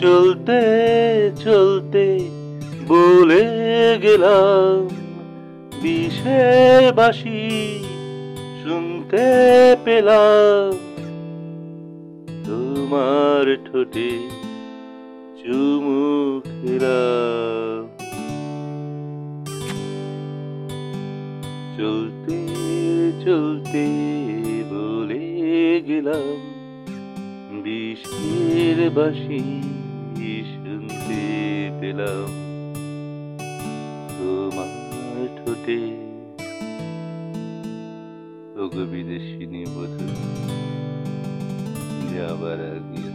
চলতে চলতে বলে গেলাম বিষের বাসি শুনতে পেলাম। তোমার ঠোঁটে চুমু খেলাম। চলতে চলতে বলে গেলাম বিষের বাসি পেলাম তোমার ঠোঁটে। ওগো বিদেশিনী বধূ যাবার আগে